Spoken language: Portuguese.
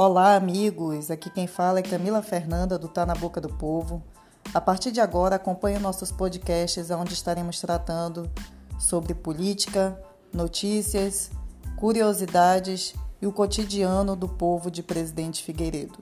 Olá, amigos! Aqui quem fala é Camila Fernanda do Tá na Boca do Povo. A partir de agora, acompanhe nossos podcasts onde estaremos tratando sobre política, notícias, curiosidades e o cotidiano do povo de Presidente Figueiredo.